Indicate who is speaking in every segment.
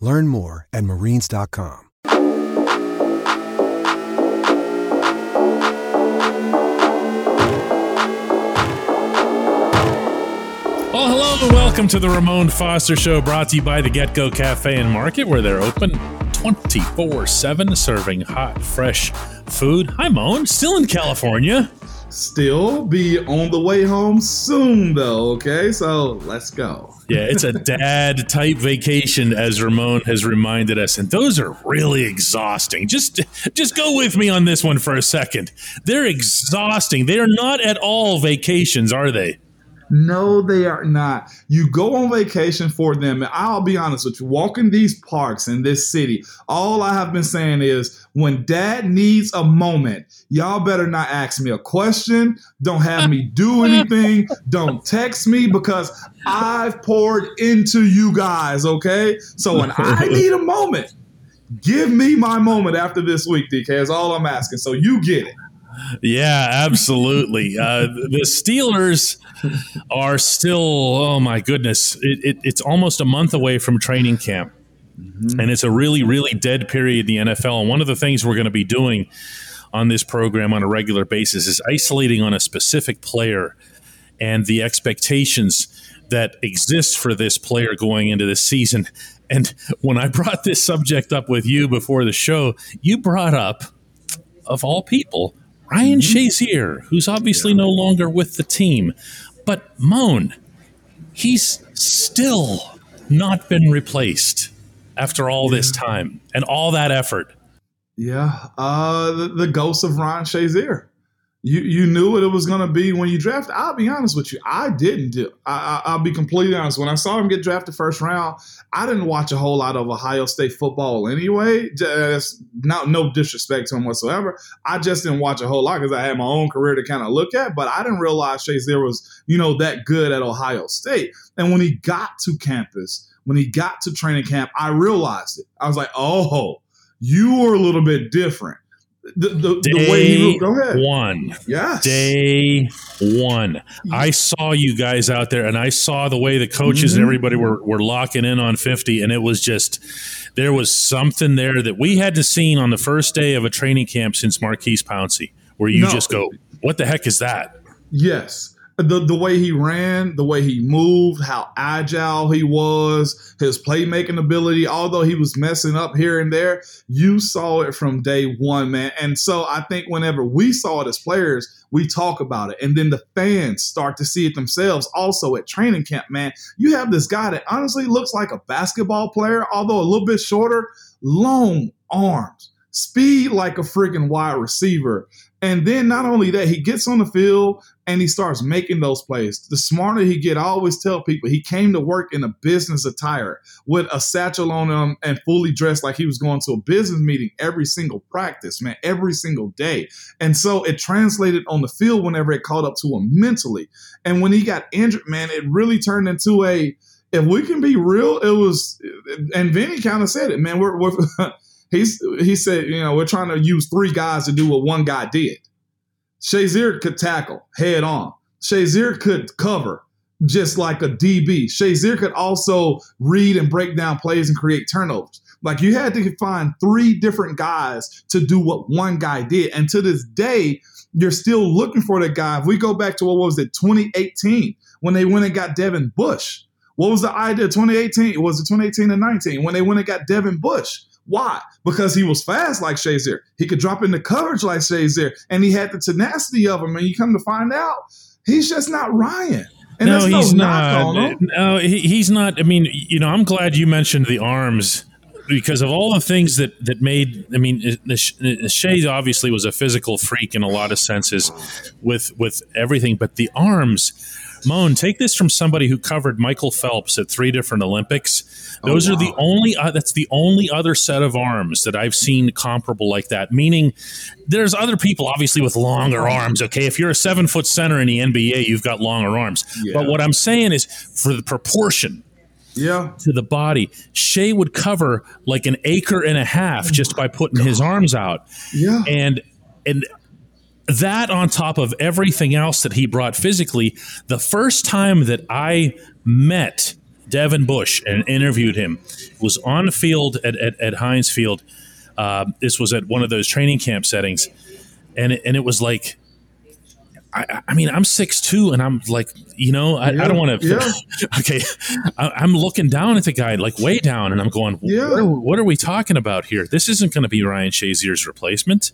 Speaker 1: Learn more at marines.com.
Speaker 2: Well, hello and welcome to the Ramon Foster Show, brought to you by the Get Go Cafe and Market, where they're open 24 7, serving hot, fresh food. Hi, Moan. Still in California.
Speaker 3: Still be on the way home soon, though. Okay, so let's go.
Speaker 2: Yeah, it's a dad type vacation, as Ramon has reminded us, and those are really exhausting. Just, just go with me on this one for a second. They're exhausting. They are not at all vacations, are they?
Speaker 3: No, they are not. You go on vacation for them. And I'll be honest with you, walking these parks in this city, all I have been saying is when dad needs a moment, y'all better not ask me a question. Don't have me do anything. Don't text me because I've poured into you guys, okay? So when I need a moment, give me my moment after this week, DK, is all I'm asking. So you get it.
Speaker 2: Yeah, absolutely. Uh, the Steelers are still, oh my goodness, it, it, it's almost a month away from training camp. Mm-hmm. And it's a really, really dead period in the NFL. And one of the things we're going to be doing on this program on a regular basis is isolating on a specific player and the expectations that exist for this player going into this season. And when I brought this subject up with you before the show, you brought up, of all people, Ryan mm-hmm. Shazier, who's obviously no longer with the team. But Moan, he's still not been replaced after all yeah. this time and all that effort.
Speaker 3: Yeah, uh, the, the ghost of Ryan Shazier you you knew what it was going to be when you drafted. I'll be honest with you, I didn't do. I, I, will be completely honest. When I saw him get drafted first round, I didn't watch a whole lot of Ohio State football anyway. Just uh, not no disrespect to him whatsoever. I just didn't watch a whole lot because I had my own career to kind of look at. But I didn't realize Shazier was you know that good at Ohio State. And when he got to campus, when he got to training camp, I realized it. I was like, oh, you were a little bit different the, the, the way he moved. Go ahead.
Speaker 2: One.
Speaker 3: Yes.
Speaker 2: Day one. I saw you guys out there and I saw the way the coaches mm-hmm. and everybody were, were locking in on 50. And it was just, there was something there that we hadn't seen on the first day of a training camp since Maurkice Pouncey, where you no. just go, what the heck is that?
Speaker 3: Yes the the way he ran, the way he moved, how agile he was, his playmaking ability, although he was messing up here and there, you saw it from day one, man. And so I think whenever we saw it as players, we talk about it. And then the fans start to see it themselves also at training camp, man. You have this guy that honestly looks like a basketball player, although a little bit shorter, long arms, speed like a freaking wide receiver. And then not only that, he gets on the field and he starts making those plays. The smarter he get, I always tell people he came to work in a business attire with a satchel on him and fully dressed like he was going to a business meeting every single practice, man, every single day. And so it translated on the field whenever it caught up to him mentally. And when he got injured, man, it really turned into a if we can be real, it was and Vinny kind of said it, man, we're, we're he's he said, you know, we're trying to use three guys to do what one guy did. Shazier could tackle head on. Shazier could cover just like a DB. Shazier could also read and break down plays and create turnovers. Like you had to find three different guys to do what one guy did. And to this day, you're still looking for that guy. If we go back to what was it, 2018, when they went and got Devin Bush. What was the idea? 2018? Was it 2018 and 19 when they went and got Devin Bush? Why? Because he was fast like Shazier. He could drop into coverage like Shazier, and he had the tenacity of him. And you come to find out, he's just not Ryan. And
Speaker 2: no, he's no not. No, he, he's not. I mean, you know, I'm glad you mentioned the arms because of all the things that that made. I mean, Shea obviously was a physical freak in a lot of senses, with with everything, but the arms Moan, take this from somebody who covered Michael Phelps at three different Olympics. Oh, Those oh, wow. are the only uh, that's the only other set of arms that I've seen comparable like that. Meaning, there's other people obviously with longer arms. Okay, if you're a seven foot center in the NBA, you've got longer arms. Yeah. But what I'm saying is for the proportion
Speaker 3: yeah.
Speaker 2: to the body. Shea would cover like an acre and a half just by putting his arms out.
Speaker 3: Yeah.
Speaker 2: And and that on top of everything else that he brought physically, the first time that I met Devin Bush and interviewed him was on the field at, at, at Heinz Field. Uh, this was at one of those training camp settings. And it, and it was like, I, I, mean, I'm six two, and I'm like, you know, I, yeah, I don't want to. Yeah. okay, I, am looking down at the guy, like way down, and I'm going, yeah. what, are, what are we talking about here? This isn't going to be Ryan Shazier's replacement.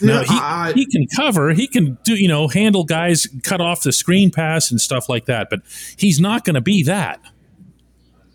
Speaker 2: Now he, I, he can cover, he can do, you know, handle guys, cut off the screen pass and stuff like that, but he's not going to be that.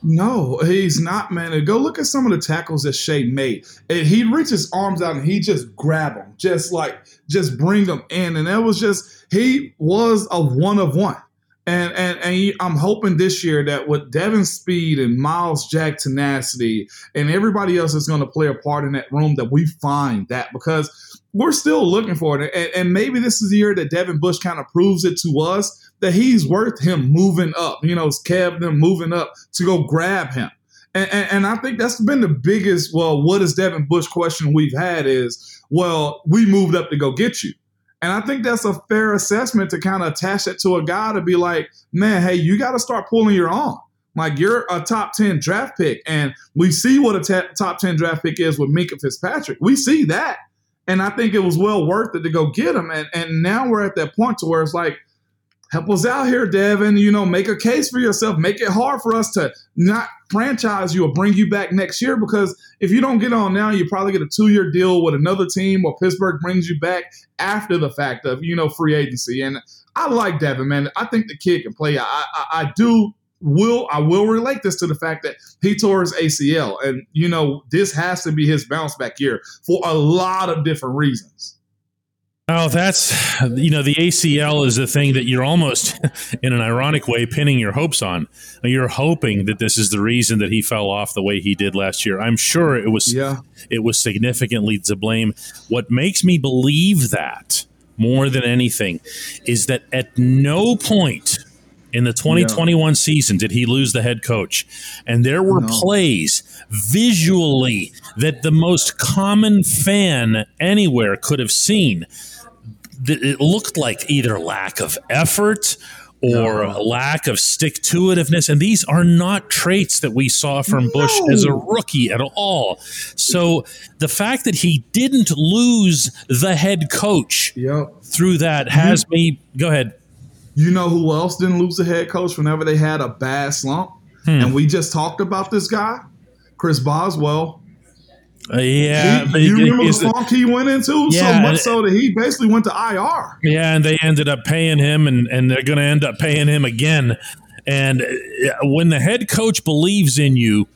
Speaker 3: No, he's not, man. go look at some of the tackles that Shea made. And he reached his arms out and he just grab them, just like just bring them in. And that was just he was a one of one. And and and he, I'm hoping this year that with Devin Speed and Myles Jack tenacity and everybody else that's going to play a part in that room that we find that because we're still looking for it. And, and, maybe this is the year that Devin Bush kind of proves it to us that he's worth him moving up. You know, Kev them moving up to go grab him. And, and, and, I think that's been the biggest, well, what is Devin Bush question we've had is, well, we moved up to go get you. And I think that's a fair assessment to kind of attach it to a guy to be like, man, hey, you got to start pulling your own. Like you're a top 10 draft pick. And we see what a t- top 10 draft pick is with Minkah Fitzpatrick. We see that. And I think it was well worth it to go get him. And and now we're at that point to where it's like, help us out here, Devin. You know, make a case for yourself. Make it hard for us to not franchise you or bring you back next year. Because if you don't get on now, you probably get a two year deal with another team, or Pittsburgh brings you back after the fact of you know free agency. And I like Devin, man. I think the kid can play. I, I, I do will I will relate this to the fact that he tore his ACL, and you know this has to be his bounce back year for a lot of different reasons.
Speaker 2: Oh, that's you know the ACL is the thing that you're almost in an ironic way pinning your hopes on. You're hoping that this is the reason that he fell off the way he did last year. I'm sure it was yeah. it was significantly to blame. What makes me believe that more than anything is that at no point in the 2021 yeah. season did he lose the head coach. And there were no. plays visually that the most common fan anywhere could have seen. It looked like either lack of effort or no. lack of stick to itiveness. And these are not traits that we saw from Bush no. as a rookie at all. So the fact that he didn't lose the head coach
Speaker 3: yep.
Speaker 2: through that has me. Go ahead.
Speaker 3: You know who else didn't lose a head coach whenever they had a bad slump? Hmm. And we just talked about this guy, Chris Boswell.
Speaker 2: Uh, yeah,
Speaker 3: he, you remember the funk he went into yeah, so much so that he basically went to IR.
Speaker 2: Yeah, and they ended up paying him, and and they're going to end up paying him again. And uh, when the head coach believes in you,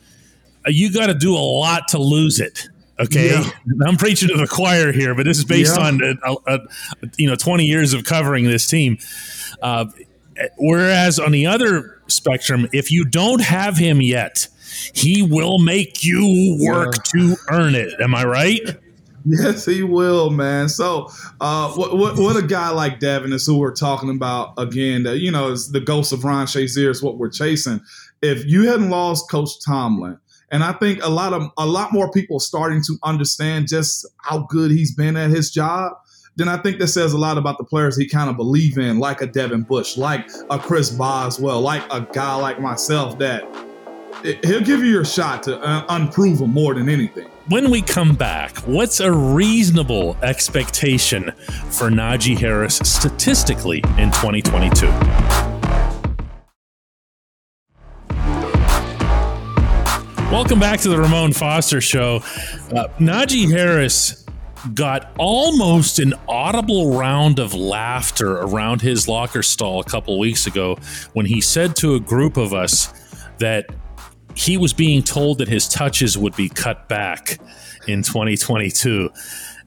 Speaker 2: uh, you got to do a lot to lose it. Okay, yeah. I'm preaching to the choir here, but this is based yeah. on a, a, a, you know 20 years of covering this team. Uh, whereas on the other spectrum, if you don't have him yet, he will make you work yeah. to earn it. Am I right?
Speaker 3: Yes, he will, man. So, uh, what, what, what a guy like Devin is who we're talking about again. That you know is the ghost of Ron Shazier is what we're chasing. If you hadn't lost Coach Tomlin, and I think a lot of a lot more people starting to understand just how good he's been at his job then I think that says a lot about the players he kind of believe in, like a Devin Bush, like a Chris Boswell, like a guy like myself that he'll give you your shot to uh, unprove him more than anything.
Speaker 2: When we come back, what's a reasonable expectation for Najee Harris statistically in 2022? Welcome back to the Ramon Foster Show. Uh, Najee Harris got almost an audible round of laughter around his locker stall a couple weeks ago when he said to a group of us that he was being told that his touches would be cut back in 2022.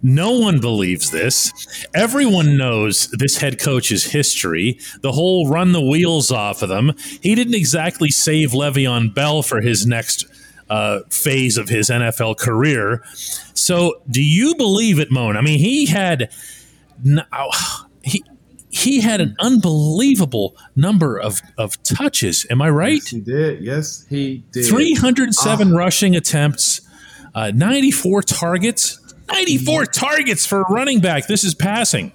Speaker 2: No one believes this. Everyone knows this head coach's history, the whole run the wheels off of them. He didn't exactly save Le'Veon Bell for his next uh, phase of his NFL career. So, do you believe it, Moan? I mean, he had oh, he he had an unbelievable number of of touches. Am I right?
Speaker 3: Yes, he did. Yes, he did.
Speaker 2: Three hundred seven oh. rushing attempts, uh, ninety four targets. 94 targets for a running back. This is passing.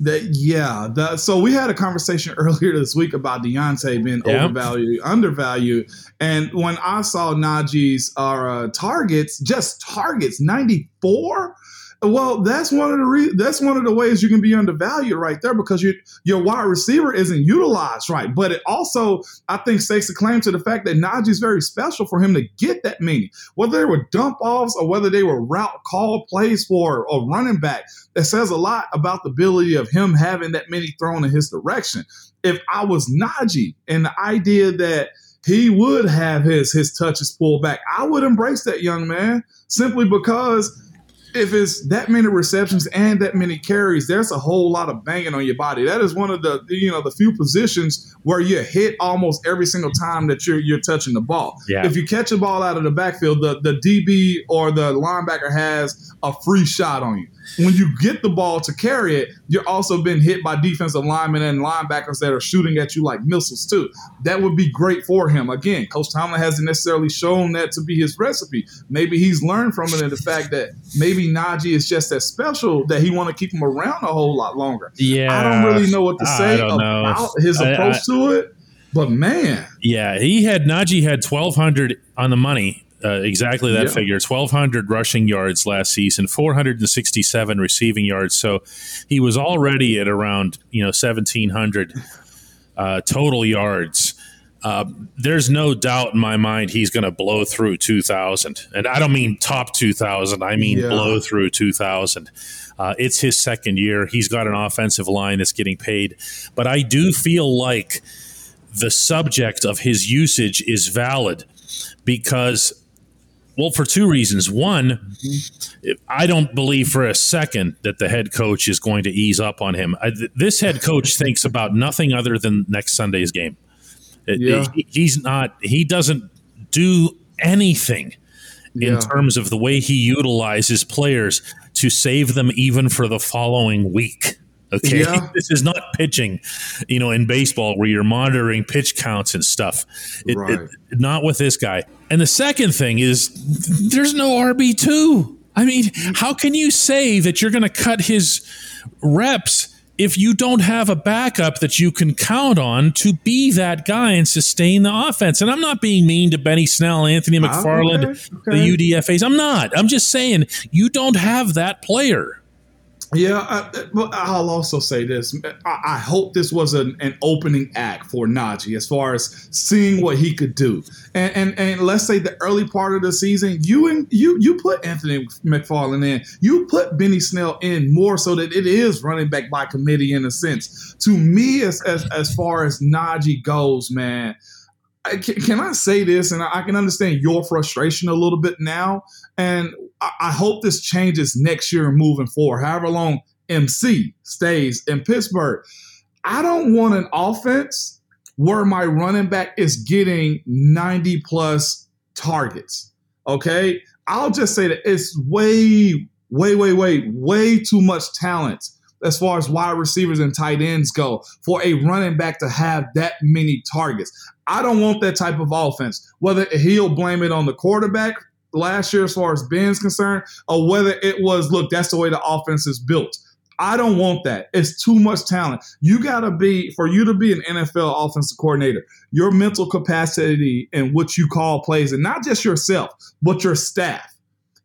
Speaker 3: That yeah. The, so we had a conversation earlier this week about Diontae being yeah. overvalued, undervalued, and when I saw Najee's uh, targets, just targets, ninety four. Well, that's one of the re- that's one of the ways you can be undervalued right there because your your wide receiver isn't utilized right. But it also, I think, stakes a claim to the fact that Najee's very special for him to get that many, whether they were dump offs or whether they were route call plays for a running back. That says a lot about the ability of him having that many thrown in his direction. If I was Najee and the idea that he would have his his touches pulled back, I would embrace that young man simply because if it's that many receptions and that many carries, there's a whole lot of banging on your body. That is one of the you know the few positions where you hit almost every single time that you're you're touching the ball. Yeah. If you catch a ball out of the backfield, the the DB or the linebacker has a free shot on you when you get the ball to carry it, you're also being hit by defensive linemen and linebackers that are shooting at you like missiles too. That would be great for him. Again, Coach Tomlin hasn't necessarily shown that to be his recipe. Maybe he's learned from it in the fact that maybe Najee is just that special that he want to keep him around a whole lot longer.
Speaker 2: Yeah,
Speaker 3: I don't really know what to say about know. his approach I, I, to it. But man,
Speaker 2: yeah, he had Najee had twelve hundred on the money uh, exactly that yeah. figure. 1200 rushing yards last season 467 receiving yards. So he was already at around you know 1700 uh, total yards. Uh, there's no doubt in my mind he's going to blow through 2000 and i don't mean top 2000 i mean yeah. blow through 2000 uh, it's his second year. He's got an offensive line that's getting paid. But i do feel like the subject of his usage is valid because well, for two reasons. One, I don't believe for a second that the head coach is going to ease up on him. I, this head coach thinks about nothing other than next Sunday's game. Uh, yeah. he's not, he doesn't do anything in yeah. terms of the way he utilizes players to save them even for the following week. Okay. Yeah. This is not pitching, you know, in baseball where you're monitoring pitch counts and stuff. It, right. It, not with this guy. And the second thing is there's no RB2. I mean, how can you say that you're going to cut his reps if you don't have a backup that you can count on to be that guy and sustain the offense? And I'm not being mean to Benny Snell, Anthony ah, McFarland, okay, okay. the UDFAs. I'm not. I'm just saying you don't have that player.
Speaker 3: Yeah, I, I'll also say this. I, hope this was an, an opening act for Najee as far as seeing what he could do. And, and and let's say the early part of the season, you and you you put Anthony McFarland in, you put Benny Snell in more so that it is running back by committee in a sense. To me, as as, as far as Najee goes, man, I, can, can, I say this? And I can understand your frustration a little bit now. And I, hope this changes next year and moving forward, however long MC stays in Pittsburgh. I don't want an offense where my running back is getting 90 plus targets. Okay. I'll just say that it's way, way, way, way, way too much talent as far as wide receivers and tight ends go for a running back to have that many targets. I don't want that type of offense. Whether he'll blame it on the quarterback last year as far as Ben's concerned, or whether it was, look, that's the way the offense is built. I don't want that. It's too much talent. You got to be, for you to be an NFL offensive coordinator, your mental capacity and what you call plays, and not just yourself, but your staff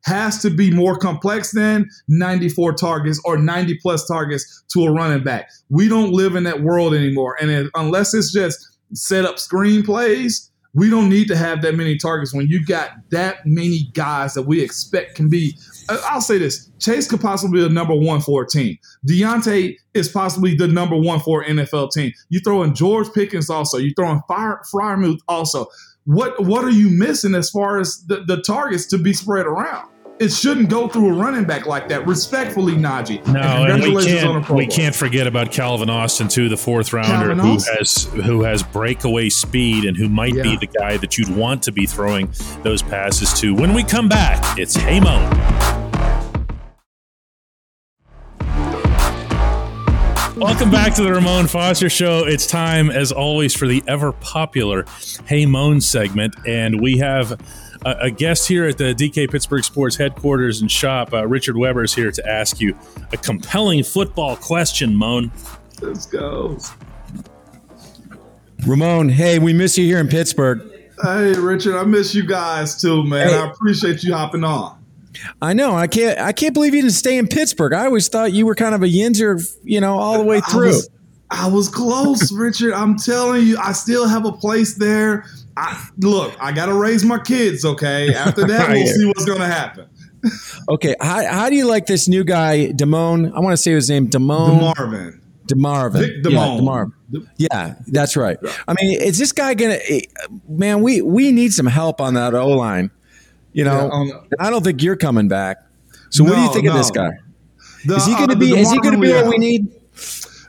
Speaker 3: has to be more complex than 94 targets or 90 plus targets to a running back. We don't live in that world anymore. And it, unless it's just set up screenplays, we don't need to have that many targets when you got that many guys that we expect can be. Uh, I'll say this: Chase could possibly be the number one for a team. Diontae is possibly the number one for an NFL team. You throw in George Pickens also. You throw in Fire Freiermuth also. What what are you missing as far as the, the targets to be spread around? It shouldn't go through a running back like that. Respectfully, Najee.
Speaker 2: No, and, and we can't we can't forget about Calvin Austin too, the fourth rounder Calvin who Austin. has who has breakaway speed and who might yeah. be the guy that you'd want to be throwing those passes to. When we come back, it's Hey Mo. Welcome back to the Ramon Foster Show. It's time, as always, for the ever popular Hey Moan segment, and we have a, guest here at the DK Pittsburgh Sports headquarters and shop. Uh, Richard Weber is here to ask you a compelling football question, Moan.
Speaker 3: Let's go.
Speaker 4: Ramon, hey, we miss you here in Pittsburgh.
Speaker 3: Hey, Richard, I miss you guys too, man. Hey. I appreciate you hopping on.
Speaker 4: I know. I can't. I can't believe you didn't stay in Pittsburgh. I always thought you were kind of a Yinzer, you know, all the way through.
Speaker 3: I was, I was close, Richard. I'm telling you, I still have a place there. I, look, I got to raise my kids. Okay. After that, we'll see what's going to happen.
Speaker 4: okay. How, how do you like this new guy, Damone? I want to say his name, Damone.
Speaker 3: DeMarvin.
Speaker 4: DeMarvin.
Speaker 3: Vic.
Speaker 4: Yeah, DeMarvin. Yeah, that's right. I mean, is this guy gonna? Eh, man, we we need some help on that O line. You know, yeah, I don't think you're coming back. So, no, what do you think no. of this guy? The, is he going to uh, be? Is he going to be what we need?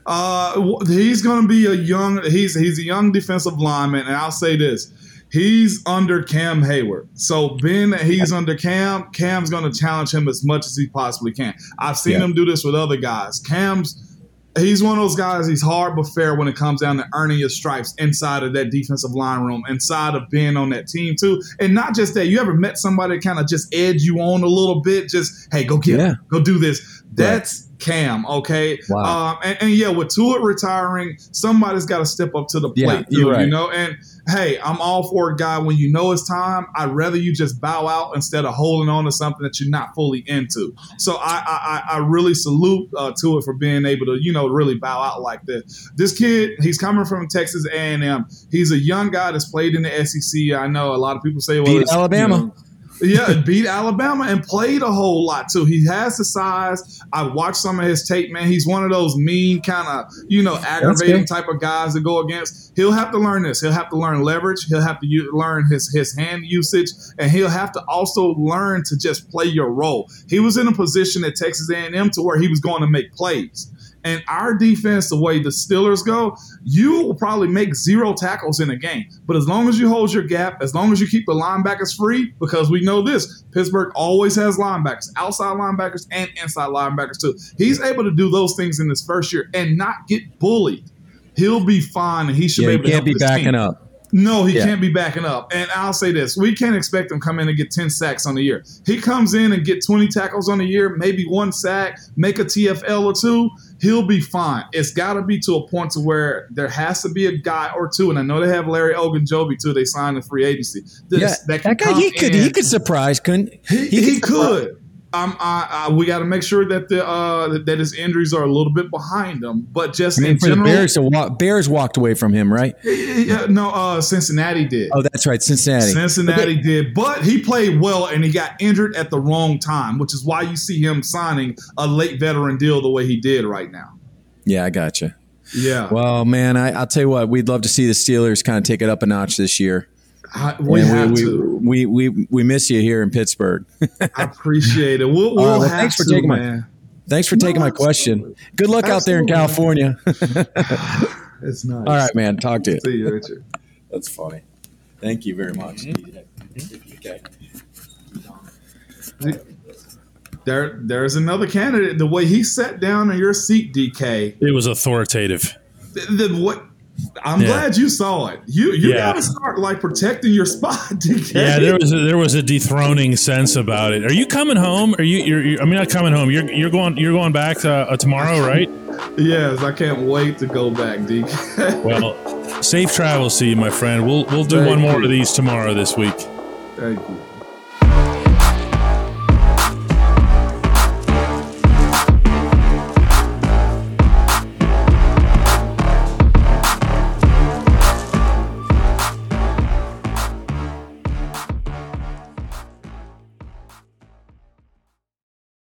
Speaker 3: Uh, he's going to be a young. He's he's a young defensive lineman, and I'll say this: he's under Cam Hayward. So being that he's under Cam, Cam's going to challenge him as much as he possibly can. I've seen yeah. him do this with other guys. Cam's he's one of those guys. He's hard but fair when it comes down to earning your stripes inside of that defensive line room, inside of being on that team too. And not just that. You ever met somebody kind of just edge you on a little bit? Just hey, go get yeah. it, go do this. That's Cam, okay? Wow. Um, and, and, yeah, with Tuitt retiring, somebody's got to step up to the plate, yeah, too, right. you know? And hey, I'm all for a guy when you know it's time. I'd rather you just bow out instead of holding on to something that you're not fully into. So I I, I really salute uh, Tuitt for being able to, you know, really bow out like this. This kid, he's coming from Texas A&M. He's a young guy that's played in the SEC. I know a lot of people say, well,
Speaker 4: Alabama. You know,
Speaker 3: yeah, beat Alabama and played a whole lot too. He has the size. I watched some of his tape, man. He's one of those mean kind of, you know, aggravating type of guys to go against. He'll have to learn this. He'll have to learn leverage. He'll have to u- learn his his hand usage, and he'll have to also learn to just play your role. He was in a position at Texas A&M to where he was going to make plays. And our defense, the way the Steelers go, you will probably make zero tackles in a game. But as long as you hold your gap, as long as you keep the linebackers free, because we know this, Pittsburgh always has linebackers, outside linebackers and inside linebackers too. He's able to do those things in his first year and not get bullied. He'll be fine, and he should
Speaker 4: yeah,
Speaker 3: be able
Speaker 4: to Yeah he can't
Speaker 3: be
Speaker 4: backing
Speaker 3: team.
Speaker 4: up.
Speaker 3: No, he yeah. can't be backing up. And I'll say this: we can't expect him come in and get ten sacks on the year. He comes in and get twenty tackles on the year, maybe one sack, make a TFL or two. He'll be fine. It's got to be to a point to where there has to be a guy or two, and I know they have Larry Ogunjobi too. They signed in free agency.
Speaker 4: This, yeah, that, that guy he could he could surprise, couldn't
Speaker 3: he? He, he could. Um, I, I, we got to make sure that the uh, that his injuries are a little bit behind him. But just I mean, for general,
Speaker 4: the Bears, walk, Bears walked away from him, right?
Speaker 3: Yeah, no, uh, Cincinnati did.
Speaker 4: Oh, that's right, Cincinnati.
Speaker 3: Cincinnati did, but he played well and he got injured at the wrong time, which is why you see him signing a late veteran deal the way he did right now.
Speaker 4: Yeah, I got you.
Speaker 3: Yeah.
Speaker 4: Well, man, I, will tell you what, we'd love to see the Steelers kind of take it up a notch this year.
Speaker 3: I, we have
Speaker 4: we,
Speaker 3: to.
Speaker 4: We, we, we, we miss you here in Pittsburgh.
Speaker 3: I appreciate it. We'll, we'll uh, well,
Speaker 4: thanks for
Speaker 3: to,
Speaker 4: taking
Speaker 3: man.
Speaker 4: my Thanks for no, taking my question. Good luck out there in California.
Speaker 3: it's nice.
Speaker 4: All right, man. Talk to you.
Speaker 3: See you, Richard.
Speaker 4: That's funny. Thank you very much. Mm-hmm. Okay.
Speaker 3: There, there's another candidate. The way he sat down in your seat, DK,
Speaker 2: it was authoritative.
Speaker 3: Then what? I'm yeah. glad you saw it. You you yeah. gotta start like protecting your spot. DK.
Speaker 2: Yeah, there was a, there was a dethroning sense about it. Are you coming home? Are you? You're, you're I mean, not coming home. You're you're going you're going back to, uh, tomorrow, right?
Speaker 3: yes, I can't wait to go back, DK.
Speaker 2: well, safe travels to you, my friend. We'll we'll do Thank one more you. of these tomorrow this week.
Speaker 3: Thank you.